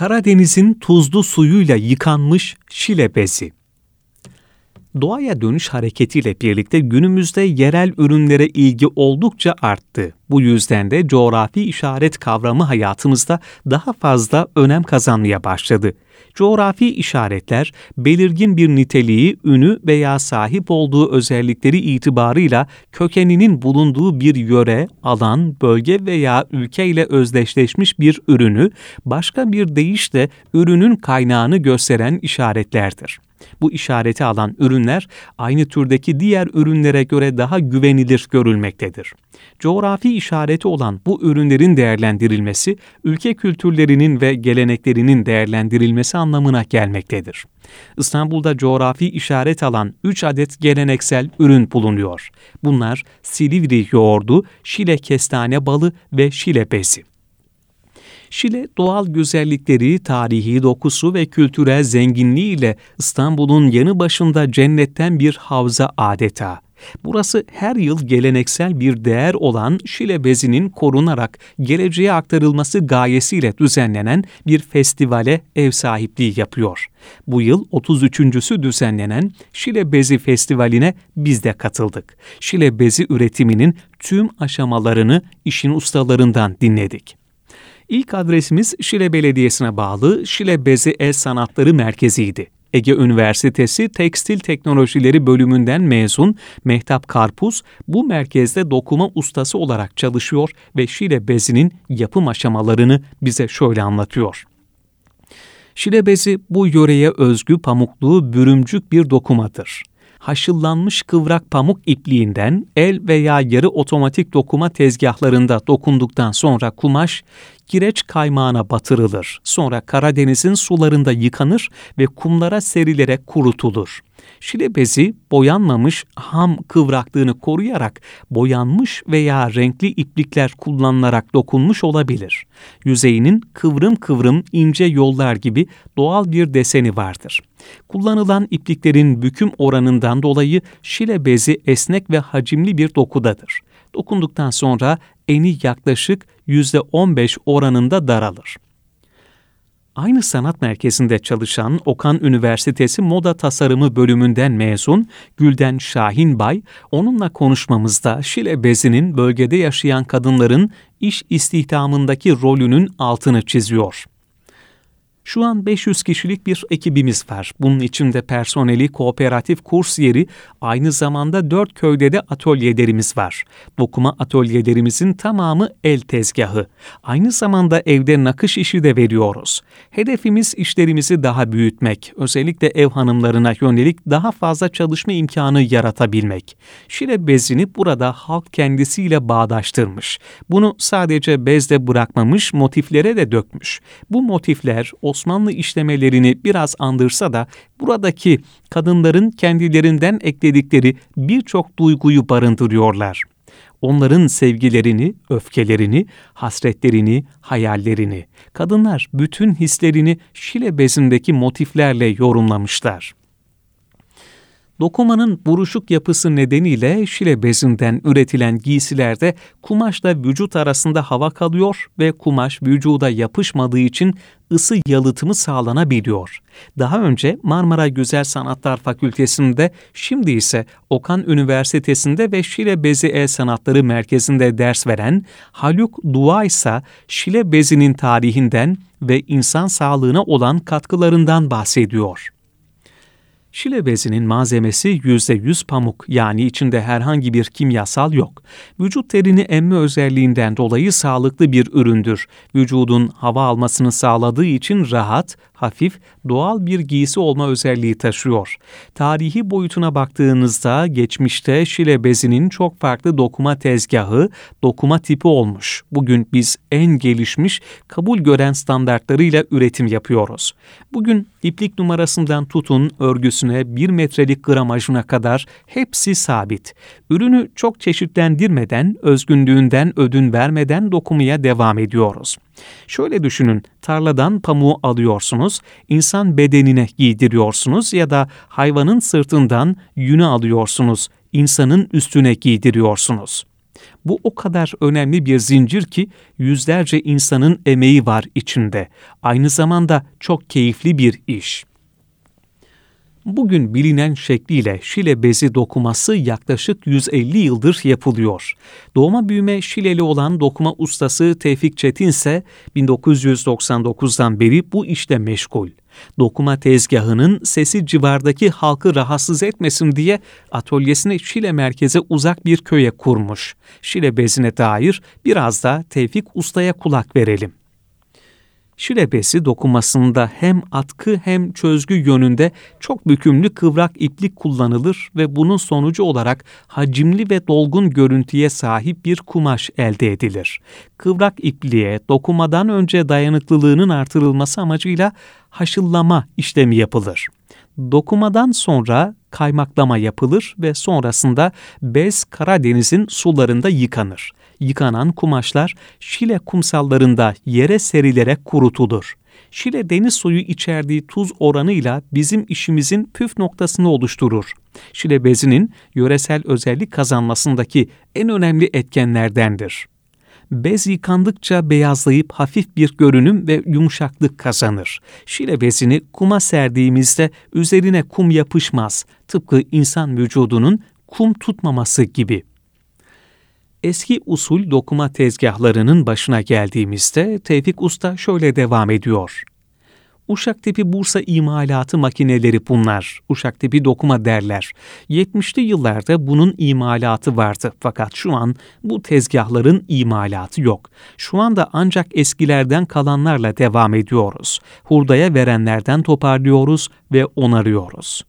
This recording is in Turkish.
Karadeniz'in tuzlu suyuyla yıkanmış şile bezi. Doğaya dönüş hareketiyle birlikte günümüzde yerel ürünlere ilgi oldukça arttı. Bu yüzden de coğrafi işaret kavramı hayatımızda daha fazla önem kazanmaya başladı. Coğrafi işaretler belirgin bir niteliği, ünü veya sahip olduğu özellikleri itibarıyla kökeninin bulunduğu bir yöre, alan, bölge veya ülke ile özdeşleşmiş bir ürünü, başka bir deyişle ürünün kaynağını gösteren işaretlerdir. Bu işareti alan ürünler aynı türdeki diğer ürünlere göre daha güvenilir görülmektedir. Coğrafi işareti olan bu ürünlerin değerlendirilmesi, ülke kültürlerinin ve geleneklerinin değerlendirilmesi anlamına gelmektedir. İstanbul'da coğrafi işaret alan 3 adet geleneksel ürün bulunuyor. Bunlar Silivri yoğurdu, Şile kestane balı ve Şile bezi. Şile doğal güzellikleri, tarihi dokusu ve kültürel zenginliğiyle İstanbul'un yanı başında cennetten bir havza adeta. Burası her yıl geleneksel bir değer olan Şile bezinin korunarak geleceğe aktarılması gayesiyle düzenlenen bir festivale ev sahipliği yapıyor. Bu yıl 33.sü düzenlenen Şile Bezi Festivali'ne biz de katıldık. Şile bezi üretiminin tüm aşamalarını işin ustalarından dinledik. İlk adresimiz Şile Belediyesi'ne bağlı Şile Bezi El Sanatları Merkezi'ydi. Ege Üniversitesi Tekstil Teknolojileri bölümünden mezun Mehtap Karpuz bu merkezde dokuma ustası olarak çalışıyor ve Şile bezinin yapım aşamalarını bize şöyle anlatıyor. Şile bezi bu yöreye özgü pamuklu bürümcük bir dokumadır haşıllanmış kıvrak pamuk ipliğinden el veya yarı otomatik dokuma tezgahlarında dokunduktan sonra kumaş kireç kaymağına batırılır. Sonra Karadeniz'in sularında yıkanır ve kumlara serilerek kurutulur. Şile bezi boyanmamış ham kıvraklığını koruyarak boyanmış veya renkli iplikler kullanılarak dokunmuş olabilir. Yüzeyinin kıvrım kıvrım ince yollar gibi doğal bir deseni vardır. Kullanılan ipliklerin büküm oranından dolayı şile bezi esnek ve hacimli bir dokudadır. Dokunduktan sonra eni yaklaşık %15 oranında daralır. Aynı sanat merkezinde çalışan Okan Üniversitesi Moda Tasarımı bölümünden mezun Gülden Şahinbay, onunla konuşmamızda Şile bezinin bölgede yaşayan kadınların iş istihdamındaki rolünün altını çiziyor. Şu an 500 kişilik bir ekibimiz var. Bunun içinde personeli, kooperatif kurs yeri, aynı zamanda 4 köyde de atölyelerimiz var. Dokuma atölyelerimizin tamamı el tezgahı. Aynı zamanda evde nakış işi de veriyoruz. Hedefimiz işlerimizi daha büyütmek, özellikle ev hanımlarına yönelik daha fazla çalışma imkanı yaratabilmek. Şile bezini burada halk kendisiyle bağdaştırmış. Bunu sadece bezde bırakmamış, motiflere de dökmüş. Bu motifler Osmanlı işlemelerini biraz andırsa da buradaki kadınların kendilerinden ekledikleri birçok duyguyu barındırıyorlar. Onların sevgilerini, öfkelerini, hasretlerini, hayallerini, kadınlar bütün hislerini şile bezindeki motiflerle yorumlamışlar. Dokumanın buruşuk yapısı nedeniyle şile bezinden üretilen giysilerde kumaşla vücut arasında hava kalıyor ve kumaş vücuda yapışmadığı için ısı yalıtımı sağlanabiliyor. Daha önce Marmara Güzel Sanatlar Fakültesi'nde, şimdi ise Okan Üniversitesi'nde ve Şile Bezi El Sanatları Merkezi'nde ders veren Haluk Dua ise şile bezinin tarihinden ve insan sağlığına olan katkılarından bahsediyor. Şile bezinin malzemesi %100 pamuk yani içinde herhangi bir kimyasal yok. Vücut terini emme özelliğinden dolayı sağlıklı bir üründür. Vücudun hava almasını sağladığı için rahat, hafif, doğal bir giysi olma özelliği taşıyor. Tarihi boyutuna baktığınızda geçmişte Şile bezinin çok farklı dokuma tezgahı, dokuma tipi olmuş. Bugün biz en gelişmiş, kabul gören standartlarıyla üretim yapıyoruz. Bugün iplik numarasından tutun örgüsüne bir metrelik gramajına kadar hepsi sabit. Ürünü çok çeşitlendirmeden, özgünlüğünden ödün vermeden dokumaya devam ediyoruz. Şöyle düşünün, tarladan pamuğu alıyorsunuz, insan bedenine giydiriyorsunuz ya da hayvanın sırtından yünü alıyorsunuz, insanın üstüne giydiriyorsunuz. Bu o kadar önemli bir zincir ki yüzlerce insanın emeği var içinde. Aynı zamanda çok keyifli bir iş. Bugün bilinen şekliyle Şile bezi dokuması yaklaşık 150 yıldır yapılıyor. Doğma büyüme Şileli olan dokuma ustası Tevfik Çetin ise 1999'dan beri bu işte meşgul. Dokuma tezgahının sesi civardaki halkı rahatsız etmesin diye atölyesini Şile merkeze uzak bir köye kurmuş. Şile bezine dair biraz da Tevfik Usta'ya kulak verelim. Şirebesi dokumasında hem atkı hem çözgü yönünde çok bükümlü kıvrak iplik kullanılır ve bunun sonucu olarak hacimli ve dolgun görüntüye sahip bir kumaş elde edilir. Kıvrak ipliğe dokumadan önce dayanıklılığının artırılması amacıyla haşıllama işlemi yapılır. Dokumadan sonra kaymaklama yapılır ve sonrasında bez Karadeniz'in sularında yıkanır yıkanan kumaşlar Şile kumsallarında yere serilerek kurutulur. Şile deniz suyu içerdiği tuz oranıyla bizim işimizin püf noktasını oluşturur. Şile bezinin yöresel özellik kazanmasındaki en önemli etkenlerdendir. Bez yıkandıkça beyazlayıp hafif bir görünüm ve yumuşaklık kazanır. Şile bezini kuma serdiğimizde üzerine kum yapışmaz. Tıpkı insan vücudunun kum tutmaması gibi. Eski usul dokuma tezgahlarının başına geldiğimizde Tevfik Usta şöyle devam ediyor. Uşak tipi Bursa imalatı makineleri bunlar. Uşak tipi dokuma derler. 70'li yıllarda bunun imalatı vardı fakat şu an bu tezgahların imalatı yok. Şu anda ancak eskilerden kalanlarla devam ediyoruz. Hurdaya verenlerden toparlıyoruz ve onarıyoruz.